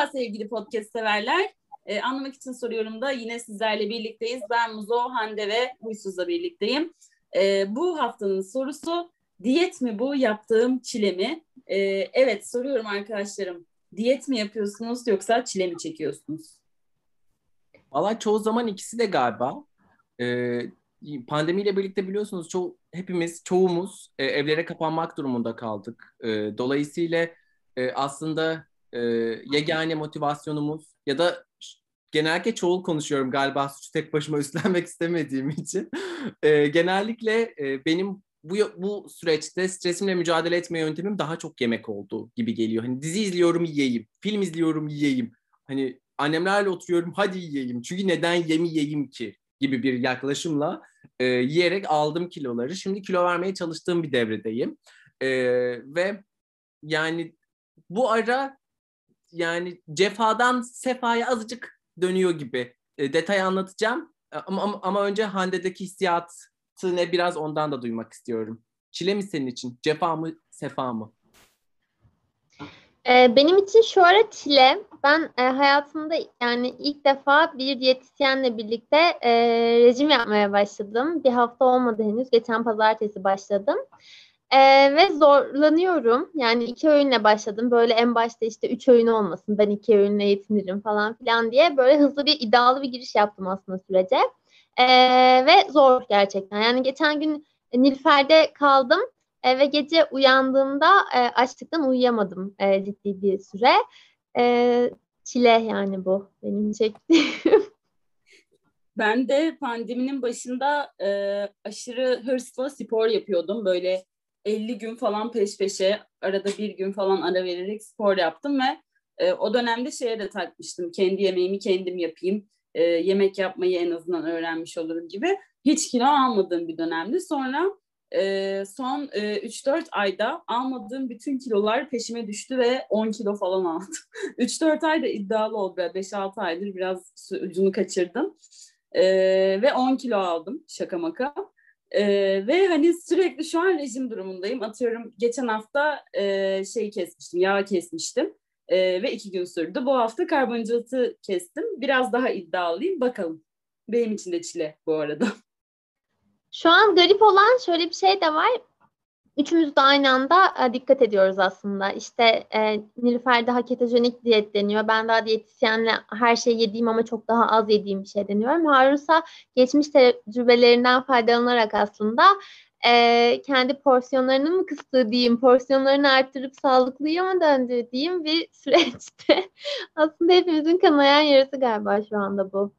Merhaba sevgili podcast severler. Ee, anlamak için soruyorum da yine sizlerle birlikteyiz. Ben Muzo, Hande ve Huysuz'la birlikteyim. Ee, bu haftanın sorusu diyet mi bu yaptığım çile mi? Ee, evet soruyorum arkadaşlarım. Diyet mi yapıyorsunuz yoksa çile mi çekiyorsunuz? Valla çoğu zaman ikisi de galiba. Ee, pandemiyle birlikte biliyorsunuz ço hepimiz, çoğumuz e, evlere kapanmak durumunda kaldık. E, dolayısıyla e, aslında e, yegane motivasyonumuz ya da genellikle çoğul konuşuyorum galiba suçu tek başıma üstlenmek istemediğim için. E, genellikle e, benim bu bu süreçte stresimle mücadele etme yöntemim daha çok yemek oldu gibi geliyor. Hani dizi izliyorum yiyeyim, film izliyorum yiyeyim. Hani annemlerle oturuyorum hadi yiyeyim. Çünkü neden yemeyeyim ki gibi bir yaklaşımla e, yiyerek aldım kiloları. Şimdi kilo vermeye çalıştığım bir devredeyim. E, ve yani bu ara yani cefadan sefaya azıcık dönüyor gibi. E, detay anlatacağım. Ama, ama, ama önce Hande'deki hissiyatı ne biraz ondan da duymak istiyorum. Çile mi senin için? Cefa mı, sefa mı? Ee, benim için şu ara çile. Ben e, hayatımda yani ilk defa bir diyetisyenle birlikte e, rejim yapmaya başladım. Bir hafta olmadı henüz. Geçen pazartesi başladım. Ee, ve zorlanıyorum. Yani iki öğünle başladım. Böyle en başta işte üç öğün olmasın, ben iki öğünle yetinirim falan filan diye böyle hızlı bir iddialı bir giriş yaptım aslında sürece. Ee, ve zor gerçekten. Yani geçen gün Nilfer'de kaldım e, ve gece uyandığımda e, açlıktan uyuyamadım e, ciddi bir süre. E, çile yani bu benim çektiğim. Ben de pandeminin başında e, aşırı hırsla spor yapıyordum. Böyle 50 gün falan peş peşe arada bir gün falan ara vererek spor yaptım ve e, o dönemde şeye de takmıştım. Kendi yemeğimi kendim yapayım. E, yemek yapmayı en azından öğrenmiş olurum gibi. Hiç kilo almadığım bir dönemdi. Sonra e, son e, 3-4 ayda almadığım bütün kilolar peşime düştü ve 10 kilo falan aldım. 3-4 ayda iddialı oldu. 5-6 aydır biraz ucunu kaçırdım. E, ve 10 kilo aldım şaka maka. E, ve hani sürekli şu an rejim durumundayım. Atıyorum geçen hafta e, şey kesmiştim, yağ kesmiştim. E, ve iki gün sürdü. Bu hafta karbonhidratı kestim. Biraz daha iddialıyım. Bakalım. Benim için de çile bu arada. Şu an garip olan şöyle bir şey de var. Üçümüz de aynı anda e, dikkat ediyoruz aslında. İşte e, Nilüfer daha ketojenik diyet deniyor. Ben daha diyetisyenle her şeyi yediğim ama çok daha az yediğim bir şey deniyorum. Harunsa geçmiş tecrübelerinden faydalanarak aslında e, kendi porsiyonlarını mı kıstığı diyeyim, porsiyonlarını arttırıp sağlıklıya mı döndüğü diyeyim bir süreçte. aslında hepimizin kanayan yarısı galiba şu anda bu.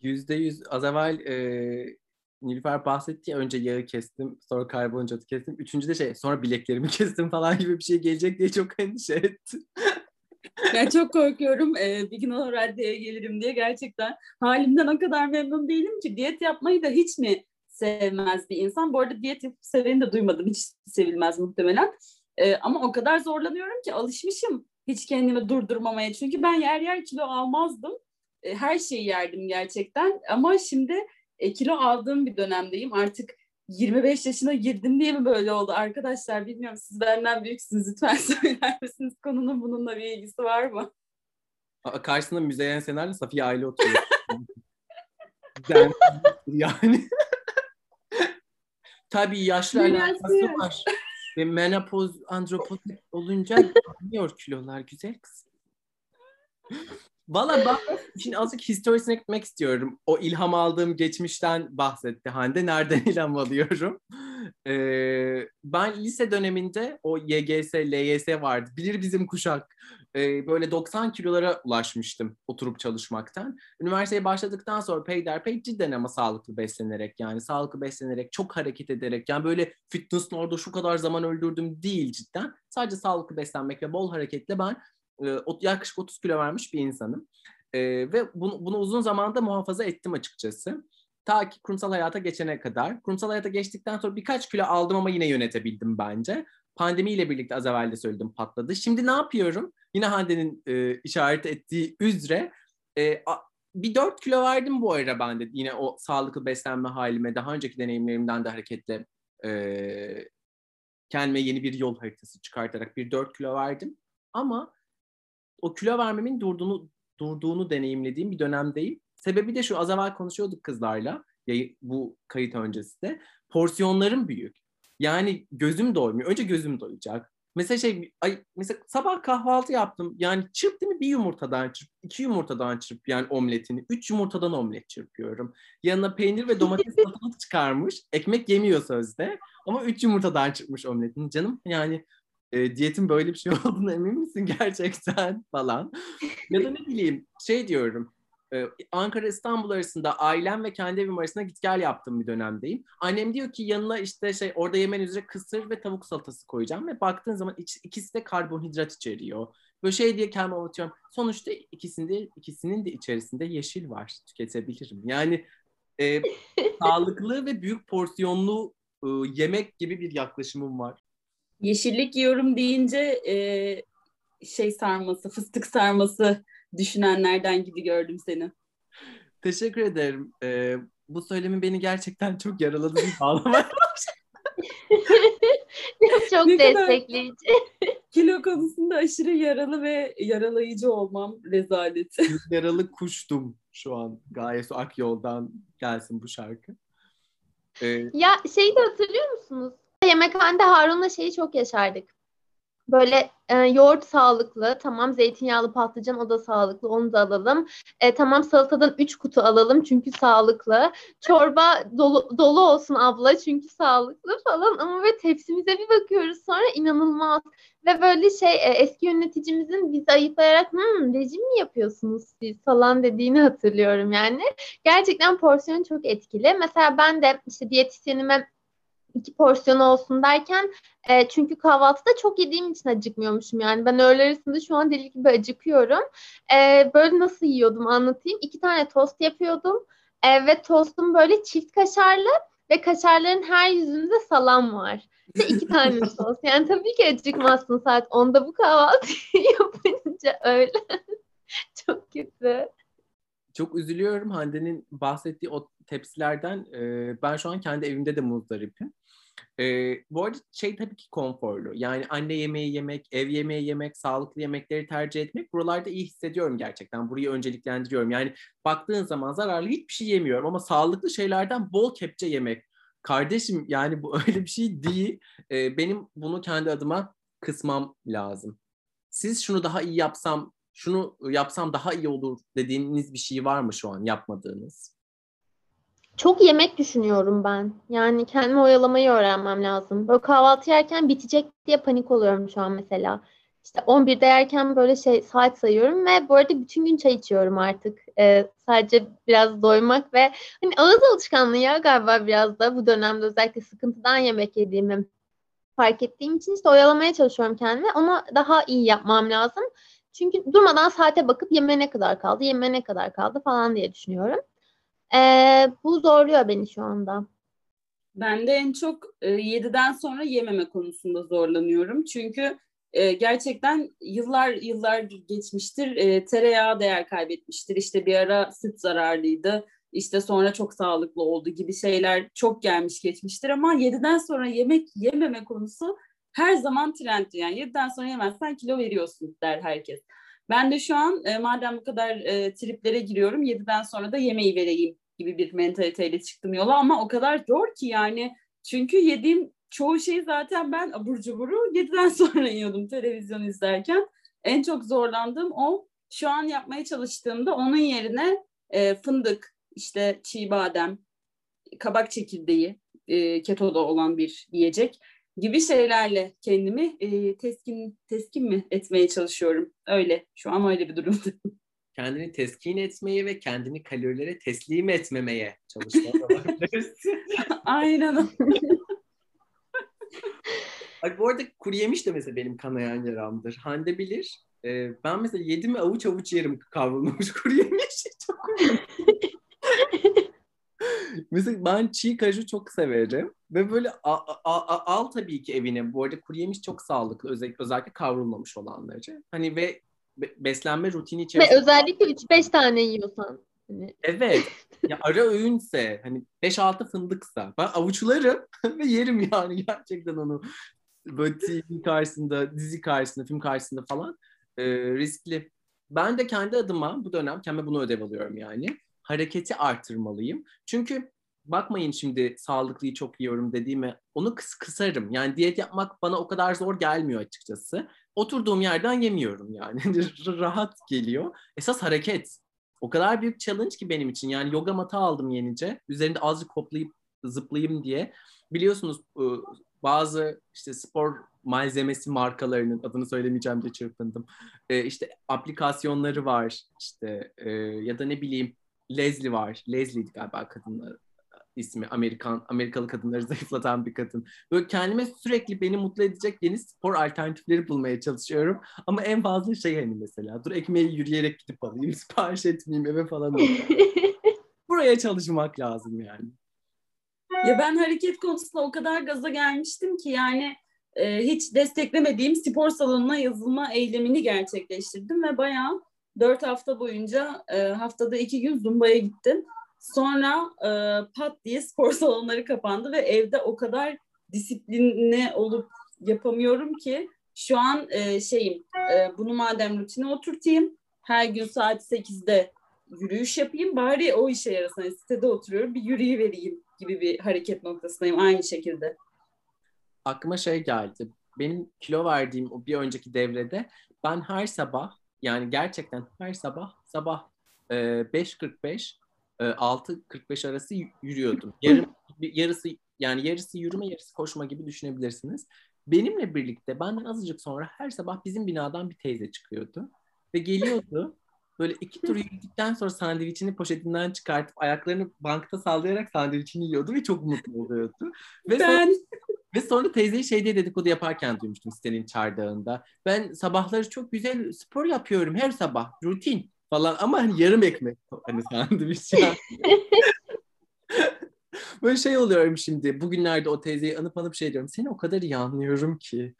Yüzde yüz. Az evvel e, Nilüfer bahsetti ya önce yağı kestim sonra karbonhidratı kestim. Üçüncü de şey sonra bileklerimi kestim falan gibi bir şey gelecek diye çok endişe ettim. ben çok korkuyorum ee, bir gün o raddeye gelirim diye gerçekten halimden o kadar memnun değilim ki diyet yapmayı da hiç mi sevmez bir insan. Bu arada diyet yapıp seveni de duymadım hiç sevilmez muhtemelen. Ee, ama o kadar zorlanıyorum ki alışmışım hiç kendimi durdurmamaya. Çünkü ben yer yer kilo almazdım. Ee, her şeyi yerdim gerçekten ama şimdi e, kilo aldığım bir dönemdeyim. Artık 25 yaşına girdim diye mi böyle oldu? Arkadaşlar bilmiyorum siz benden büyüksünüz. Lütfen söyler misiniz? Konunun bununla bir ilgisi var mı? Karşısında Müzeyyen Sener'le Safiye Aile oturuyor. yani. Tabii yaşlı alakası var. Ve menopoz, andropozik olunca anlıyor kilolar güzel kız. Valla ben şimdi azıcık historisine gitmek istiyorum. O ilham aldığım geçmişten bahsetti Hande. Nereden ilham alıyorum? Ee, ben lise döneminde o YGS, LYS vardı. Bilir bizim kuşak. Ee, böyle 90 kilolara ulaşmıştım oturup çalışmaktan. Üniversiteye başladıktan sonra peyderpey cidden ama sağlıklı beslenerek yani sağlıklı beslenerek, çok hareket ederek yani böyle fitness'ın orada şu kadar zaman öldürdüm değil cidden. Sadece sağlıklı beslenmek ve bol hareketle ben yaklaşık 30 kilo vermiş bir insanım. Ve bunu, bunu uzun zamanda muhafaza ettim açıkçası. Ta ki kurumsal hayata geçene kadar. Kurumsal hayata geçtikten sonra birkaç kilo aldım ama yine yönetebildim bence. Pandemiyle birlikte az evvel de söyledim patladı. Şimdi ne yapıyorum? Yine Hande'nin e, işaret ettiği üzere e, a, bir 4 kilo verdim bu ara ben de. Yine o sağlıklı beslenme halime daha önceki deneyimlerimden de hareketle e, kendime yeni bir yol haritası çıkartarak bir 4 kilo verdim. Ama o kilo vermemin durduğunu durduğunu deneyimlediğim bir dönemdeyim. Sebebi de şu az evvel konuşuyorduk kızlarla bu kayıt öncesi de. Porsiyonlarım büyük. Yani gözüm doymuyor. Önce gözüm doyacak. Mesela şey ay mesela sabah kahvaltı yaptım. Yani çırp değil mi? Bir yumurtadan çırp, iki yumurtadan çırp yani omletini. Üç yumurtadan omlet çırpıyorum. Yanına peynir ve domates salatalık çıkarmış. Ekmek yemiyor sözde. Ama üç yumurtadan çırpmış omletini. Canım yani e, diyetin böyle bir şey olduğunu emin misin gerçekten falan. ya da ne bileyim şey diyorum. E, Ankara İstanbul arasında ailem ve kendi evim arasında git gel yaptığım bir dönemdeyim. Annem diyor ki yanına işte şey orada yemen üzere kısır ve tavuk salatası koyacağım ve baktığın zaman iç, ikisi de karbonhidrat içeriyor. Böyle şey diye kendime avutuyorum. Sonuçta ikisinde ikisinin de içerisinde yeşil var. Tüketebilirim. Yani e, sağlıklı ve büyük porsiyonlu e, yemek gibi bir yaklaşımım var. Yeşillik yiyorum deyince e, şey sarması, fıstık sarması düşünenlerden gibi gördüm seni. Teşekkür ederim. Ee, bu söylemin beni gerçekten çok yaraladı bir bağlamaya Çok ne destekleyici. Kilo konusunda aşırı yaralı ve yaralayıcı olmam rezalet. Yaralı kuştum şu an. Gayet ak yoldan gelsin bu şarkı. Ee, ya şeyi de hatırlıyor musunuz? Yemekhanede Harun'la şeyi çok yaşardık. Böyle e, yoğurt sağlıklı, tamam zeytinyağlı patlıcan o da sağlıklı, onu da alalım. E, tamam salatadan 3 kutu alalım çünkü sağlıklı. Çorba dolu, dolu olsun abla çünkü sağlıklı falan ama ve tepsimize bir bakıyoruz sonra inanılmaz. Ve böyle şey e, eski yöneticimizin bizi ayıplayarak hmm, rejim mi yapıyorsunuz siz falan dediğini hatırlıyorum yani. Gerçekten porsiyon çok etkili. Mesela ben de işte diyetisyenime iki porsiyon olsun derken e, çünkü kahvaltıda çok yediğim için acıkmıyormuşum yani. Ben öğle arasında şu an deli gibi acıkıyorum. E, böyle nasıl yiyordum anlatayım. İki tane tost yapıyordum. E, ve tostum böyle çift kaşarlı ve kaşarların her yüzünde salam var. Ve iki tane tost. Yani tabii ki acıkmazsın saat 10'da bu kahvaltı yapınca öyle çok kötü çok üzülüyorum Hande'nin bahsettiği o tepsilerden e, ben şu an kendi evimde de muzdaripim. E, bu arada şey tabii ki konforlu. Yani anne yemeği yemek, ev yemeği yemek, sağlıklı yemekleri tercih etmek buralarda iyi hissediyorum gerçekten. Burayı önceliklendiriyorum. Yani baktığın zaman zararlı hiçbir şey yemiyorum ama sağlıklı şeylerden bol kepçe yemek. Kardeşim yani bu öyle bir şey değil. E, benim bunu kendi adıma kısmam lazım. Siz şunu daha iyi yapsam, şunu yapsam daha iyi olur dediğiniz bir şey var mı şu an yapmadığınız? Çok yemek düşünüyorum ben. Yani kendimi oyalamayı öğrenmem lazım. Böyle kahvaltı yerken bitecek diye panik oluyorum şu an mesela. İşte 11'de yerken böyle şey saat sayıyorum ve bu arada bütün gün çay içiyorum artık. Ee, sadece biraz doymak ve hani ağız alışkanlığı ya galiba biraz da bu dönemde özellikle sıkıntıdan yemek yediğimi fark ettiğim için işte oyalamaya çalışıyorum kendimi. Onu daha iyi yapmam lazım. Çünkü durmadan saate bakıp yeme ne kadar kaldı, yeme ne kadar kaldı falan diye düşünüyorum. Ee, bu zorluyor beni şu anda. Ben de en çok e, 7'den sonra yememe konusunda zorlanıyorum. Çünkü e, gerçekten yıllar yıllar geçmiştir. E, tereyağı değer kaybetmiştir. İşte bir ara süt zararlıydı. İşte sonra çok sağlıklı oldu gibi şeyler çok gelmiş geçmiştir. Ama 7'den sonra yemek yememe konusu her zaman trend. Yani 7'den sonra yemezsen kilo veriyorsun der herkes. Ben de şu an e, madem bu kadar e, triplere giriyorum 7'den sonra da yemeği vereyim gibi bir mentaliteyle çıktım yola ama o kadar zor ki yani çünkü yediğim çoğu şey zaten ben abur cuburu 7'den sonra yiyordum televizyon izlerken. En çok zorlandığım o. Şu an yapmaya çalıştığımda onun yerine e, fındık, işte çiğ badem, kabak çekirdeği, e, ketoda olan bir yiyecek gibi şeylerle kendimi e, teskin teskin mi etmeye çalışıyorum. Öyle. Şu an öyle bir durumda. Kendini teskin etmeye ve kendini kalorilere teslim etmemeye çalışmaya Aynen. Bak bu arada kuru yemiş de mesela benim kanayan yaramdır. Hande bilir. Ee, ben mesela yedim mi avuç avuç yerim kavrulmuş kuru yemiş. Çok Mesela ben çiğ kaju çok severim. Ve böyle al, al, al tabii ki evine. Bu arada kuru yemiş çok sağlıklı. Özellikle, özellikle kavrulmamış olanları. Hani ve beslenme rutini içerisinde... Ve özellikle 3-5 tane yiyorsan. Hani. Evet. ya ara öğünse hani 5-6 fındıksa ben avuçlarım ve yerim yani gerçekten onu böyle TV karşısında, dizi karşısında, film karşısında falan. e, riskli. Ben de kendi adıma bu dönem kendime bunu ödev alıyorum yani. Hareketi artırmalıyım. Çünkü bakmayın şimdi sağlıklıyı çok yiyorum dediğime onu kıs kısarım. Yani diyet yapmak bana o kadar zor gelmiyor açıkçası. Oturduğum yerden yemiyorum yani. Rahat geliyor. Esas hareket. O kadar büyük challenge ki benim için. Yani yoga matı aldım yenice. Üzerinde azıcık hoplayıp zıplayayım diye. Biliyorsunuz ıı, bazı işte spor malzemesi markalarının adını söylemeyeceğim diye çırpındım. E, işte aplikasyonları var işte e, ya da ne bileyim Leslie var. Leslie'ydi galiba kadınlar ismi Amerikan Amerikalı kadınları zayıflatan bir kadın. Böyle kendime sürekli beni mutlu edecek yeni spor alternatifleri bulmaya çalışıyorum. Ama en fazla şey hani mesela dur ekmeği yürüyerek gidip alayım sipariş etmeyeyim eve falan. Buraya çalışmak lazım yani. Ya ben hareket konusunda o kadar gaza gelmiştim ki yani e, hiç desteklemediğim spor salonuna yazılma eylemini gerçekleştirdim ve bayağı dört hafta boyunca e, haftada iki gün Zumba'ya gittim. Sonra e, pat diye spor salonları kapandı ve evde o kadar disiplinli olup yapamıyorum ki şu an e, şeyim e, bunu madem rutine oturtayım her gün saat 8'de yürüyüş yapayım bari o işe yarasın. Yani sitede oturuyorum bir yürüyüvereyim gibi bir hareket noktasındayım aynı şekilde. Aklıma şey geldi. Benim kilo verdiğim o bir önceki devrede ben her sabah yani gerçekten her sabah sabah e, 5.45 e, 6.45 arası yürüyordum. Yarım, yarısı yani yarısı yürüme yarısı koşma gibi düşünebilirsiniz. Benimle birlikte benden azıcık sonra her sabah bizim binadan bir teyze çıkıyordu. Ve geliyordu böyle iki tur yürüdükten sonra sandviçini poşetinden çıkartıp ayaklarını bankta sallayarak sandviçini yiyordu ve çok mutlu oluyordu. Ve ben... sonra, ve sonra teyzeyi şey diye dedikodu yaparken duymuştum sitenin çardağında. Ben sabahları çok güzel spor yapıyorum her sabah rutin falan ama hani yarım ekmek hani sandviç yani. Böyle şey oluyorum şimdi. Bugünlerde o teyzeyi anıp anıp şey diyorum. Seni o kadar iyi anlıyorum ki.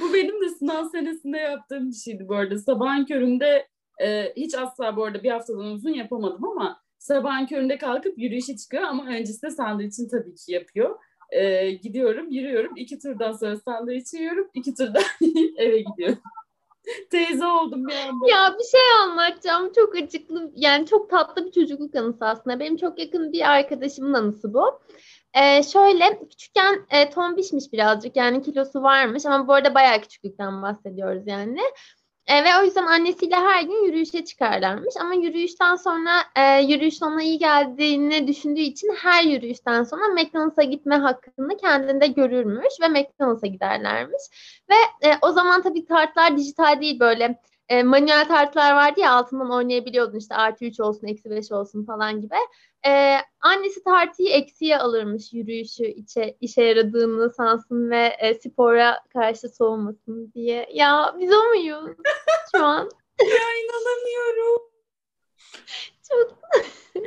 Bu benim de sınav senesinde yaptığım bir şeydi bu arada. Sabahın köründe e, hiç asla bu arada bir haftadan uzun yapamadım ama sabahın köründe kalkıp yürüyüşe çıkıyor ama öncesinde sandviçini tabii ki yapıyor. E, gidiyorum, yürüyorum. iki turdan sonra sandviç yiyorum. iki turdan eve gidiyorum. Teyze oldum bir anda. Ya bir şey anlatacağım. Çok acıklı yani çok tatlı bir çocukluk anısı aslında. Benim çok yakın bir arkadaşımın anısı bu. Ee, şöyle küçükken e, tombişmiş birazcık yani kilosu varmış ama bu arada bayağı küçüklükten bahsediyoruz yani. E, ve o yüzden annesiyle her gün yürüyüşe çıkarlarmış. Ama yürüyüşten sonra e, yürüyüşün ona iyi geldiğini düşündüğü için her yürüyüşten sonra McDonald's'a gitme hakkını kendinde görürmüş ve McDonald's'a giderlermiş. Ve e, o zaman tabii kartlar dijital değil böyle e, manuel tartılar vardı ya altından oynayabiliyordun işte artı 3 olsun eksi 5 olsun falan gibi. E, annesi tartıyı eksiye alırmış yürüyüşü içe, işe yaradığını sansın ve e, spora karşı soğumasın diye. Ya biz o muyuz şu an? ya inanamıyorum. Çok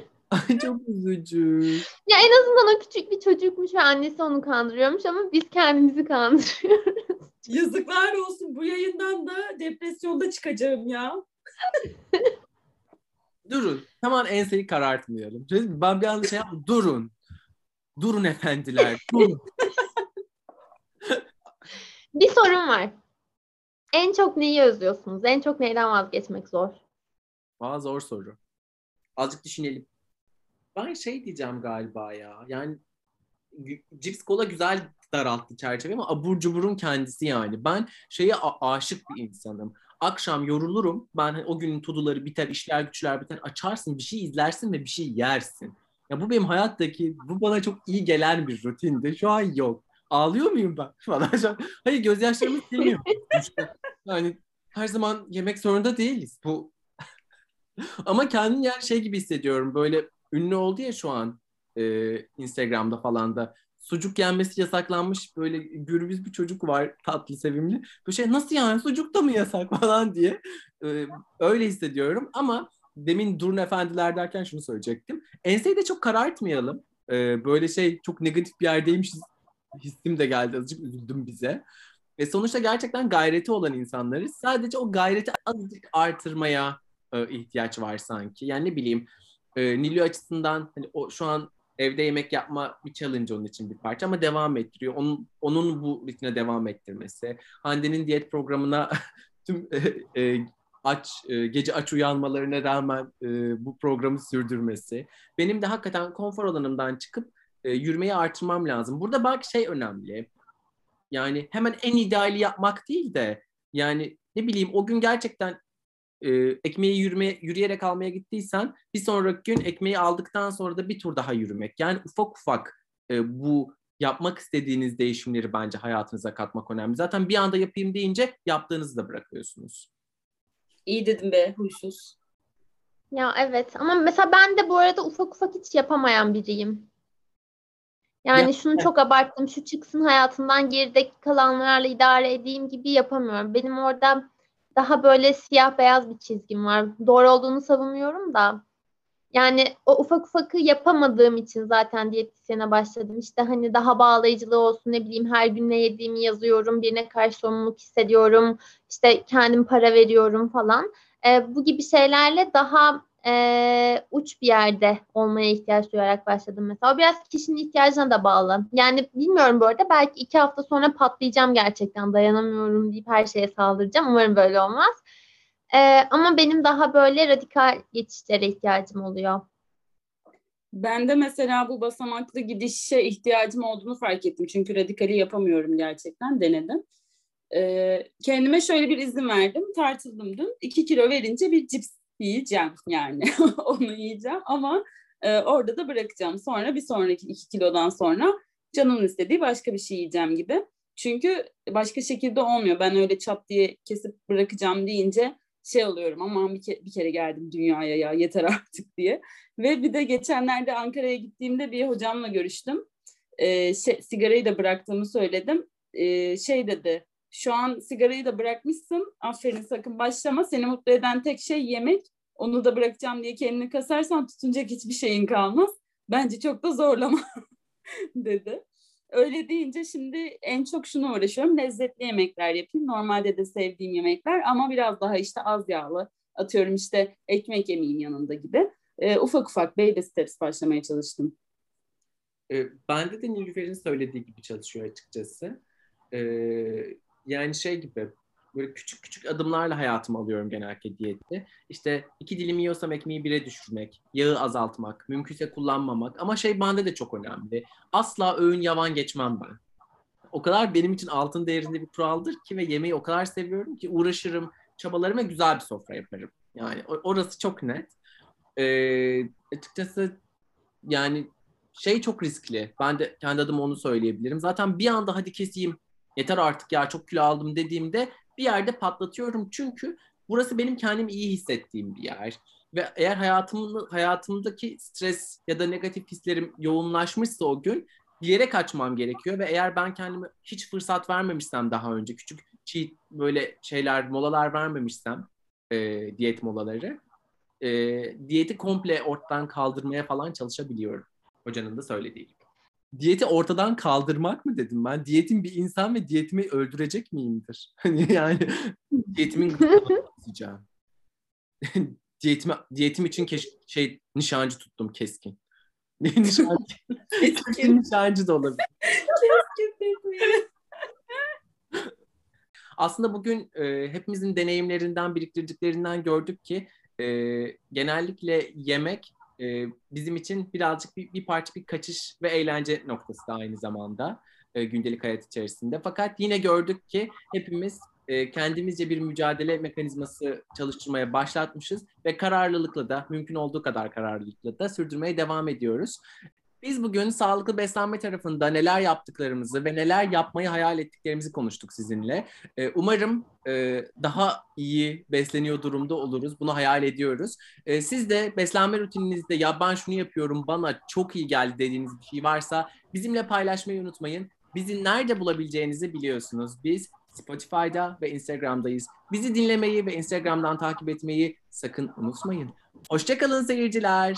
Ay çok üzücü. Ya en azından o küçük bir çocukmuş ve annesi onu kandırıyormuş ama biz kendimizi kandırıyoruz. Yazıklar olsun bu yayından da depresyonda çıkacağım ya. Durun. Tamam enseyi karartmayalım. Ben bir anda şey yaptım. Durun. Durun efendiler. Durun. bir sorun var. En çok neyi özlüyorsunuz? En çok neyden vazgeçmek zor? Valla zor soru. Azıcık düşünelim. Ben şey diyeceğim galiba ya. Yani cips kola güzel daralttı çerçeve ama abur cuburun kendisi yani. Ben şeye aşık bir insanım. Akşam yorulurum. Ben o günün tuduları biter, işler güçler biter. Açarsın, bir şey izlersin ve bir şey yersin. Ya bu benim hayattaki, bu bana çok iyi gelen bir rutinde. Şu an yok. Ağlıyor muyum ben falan? Hayır gözyaşlarımı silmiyor. yani her zaman yemek zorunda değiliz. Bu ama kendim yani şey gibi hissediyorum. Böyle ünlü oldu ya şu an e, Instagram'da falan da sucuk yenmesi yasaklanmış böyle gürbüz bir çocuk var tatlı sevimli. Böyle şey nasıl yani sucuk da mı yasak falan diye e, öyle hissediyorum ama demin Durun Efendiler derken şunu söyleyecektim. Enseyi de çok karartmayalım. E, böyle şey çok negatif bir yerdeymiş hissim de geldi azıcık üzüldüm bize. Ve sonuçta gerçekten gayreti olan insanlarız. Sadece o gayreti azıcık artırmaya e, ihtiyaç var sanki. Yani ne bileyim e, Nilü açısından hani o şu an evde yemek yapma bir challenge onun için bir parça ama devam ettiriyor. Onun, onun bu ritmine devam ettirmesi. Hande'nin diyet programına tüm e, e, aç e, gece aç uyanmalarına rağmen e, bu programı sürdürmesi. Benim de hakikaten konfor alanımdan çıkıp e, yürümeyi artırmam lazım. Burada belki şey önemli. Yani hemen en ideali yapmak değil de yani ne bileyim o gün gerçekten e, ekmeği yürüme, yürüyerek almaya gittiysen bir sonraki gün ekmeği aldıktan sonra da bir tur daha yürümek. Yani ufak ufak e, bu yapmak istediğiniz değişimleri bence hayatınıza katmak önemli. Zaten bir anda yapayım deyince yaptığınızı da bırakıyorsunuz. İyi dedim be huysuz. Ya evet ama mesela ben de bu arada ufak ufak hiç yapamayan biriyim. Yani ya, şunu evet. çok abarttım. Şu çıksın hayatımdan gerideki kalanlarla idare edeyim gibi yapamıyorum. Benim orada daha böyle siyah beyaz bir çizgim var. Doğru olduğunu savunmuyorum da. Yani o ufak ufakı yapamadığım için zaten diyetisyene başladım. İşte hani daha bağlayıcılığı olsun ne bileyim her gün ne yediğimi yazıyorum. Birine karşı sorumluluk hissediyorum. İşte kendim para veriyorum falan. E, bu gibi şeylerle daha e, uç bir yerde olmaya ihtiyaç duyarak başladım mesela. O biraz kişinin ihtiyacına da bağlı. Yani bilmiyorum bu arada belki iki hafta sonra patlayacağım gerçekten dayanamıyorum deyip her şeye saldıracağım. Umarım böyle olmaz. E, ama benim daha böyle radikal geçişlere ihtiyacım oluyor. Ben de mesela bu basamaklı gidişe ihtiyacım olduğunu fark ettim. Çünkü radikali yapamıyorum gerçekten. Denedim. Ee, kendime şöyle bir izin verdim. Tartıldım dün. 2 kilo verince bir cips yiyeceğim yani. Onu yiyeceğim ama e, orada da bırakacağım. Sonra bir sonraki 2 kilodan sonra canımın istediği başka bir şey yiyeceğim gibi. Çünkü başka şekilde olmuyor. Ben öyle çat diye kesip bırakacağım deyince şey oluyorum aman bir, ke- bir kere geldim dünyaya ya yeter artık diye. Ve bir de geçenlerde Ankara'ya gittiğimde bir hocamla görüştüm. Ee, şey, sigarayı da bıraktığımı söyledim. Ee, şey dedi şu an sigarayı da bırakmışsın. Aferin sakın başlama. Seni mutlu eden tek şey yemek. Onu da bırakacağım diye kendini kasarsan tutunacak hiçbir şeyin kalmaz. Bence çok da zorlama dedi. Öyle deyince şimdi en çok şunu uğraşıyorum. Lezzetli yemekler yapayım. Normalde de sevdiğim yemekler ama biraz daha işte az yağlı. Atıyorum işte ekmek yemeyeyim yanında gibi. E, ufak ufak baby steps başlamaya çalıştım. E, bende de Nilüfer'in söylediği gibi çalışıyor açıkçası. E, yani şey gibi böyle küçük küçük adımlarla hayatımı alıyorum genellikle diyette. İşte iki dilim yiyorsam ekmeği bire düşürmek, yağı azaltmak, mümkünse kullanmamak. Ama şey bende de çok önemli. Asla öğün yavan geçmem ben. O kadar benim için altın değerinde bir kuraldır ki ve yemeği o kadar seviyorum ki uğraşırım, çabalarım ve güzel bir sofra yaparım. Yani orası çok net. Ee, açıkçası yani şey çok riskli. Ben de kendi adıma onu söyleyebilirim. Zaten bir anda hadi keseyim yeter artık ya çok kilo aldım dediğimde bir yerde patlatıyorum. Çünkü burası benim kendimi iyi hissettiğim bir yer. Ve eğer hayatımın, hayatımdaki stres ya da negatif hislerim yoğunlaşmışsa o gün bilerek açmam gerekiyor ve eğer ben kendime hiç fırsat vermemişsem daha önce küçük cheat böyle şeyler molalar vermemişsem e, diyet molaları e, diyeti komple ortadan kaldırmaya falan çalışabiliyorum hocanın da söylediği gibi diyeti ortadan kaldırmak mı dedim ben? Diyetim bir insan ve diyetimi öldürecek miyimdir? Hani yani diyetimin diyeceğim. diyetimi, diyetim için keş, şey nişancı tuttum keskin. nişancı. keskin nişancı da olabilir. Aslında bugün e, hepimizin deneyimlerinden, biriktirdiklerinden gördük ki e, genellikle yemek e, bizim için birazcık bir, bir parça bir kaçış ve eğlence noktası da aynı zamanda e, gündelik hayat içerisinde. Fakat yine gördük ki hepimiz e, kendimizce bir mücadele mekanizması çalıştırmaya başlatmışız ve kararlılıkla da mümkün olduğu kadar kararlılıkla da sürdürmeye devam ediyoruz. Biz bugün sağlıklı beslenme tarafında neler yaptıklarımızı ve neler yapmayı hayal ettiklerimizi konuştuk sizinle. Ee, umarım e, daha iyi besleniyor durumda oluruz. Bunu hayal ediyoruz. Ee, siz de beslenme rutininizde ya ben şunu yapıyorum bana çok iyi geldi dediğiniz bir şey varsa bizimle paylaşmayı unutmayın. Bizi nerede bulabileceğinizi biliyorsunuz. Biz Spotify'da ve Instagram'dayız. Bizi dinlemeyi ve Instagram'dan takip etmeyi sakın unutmayın. Hoşçakalın seyirciler.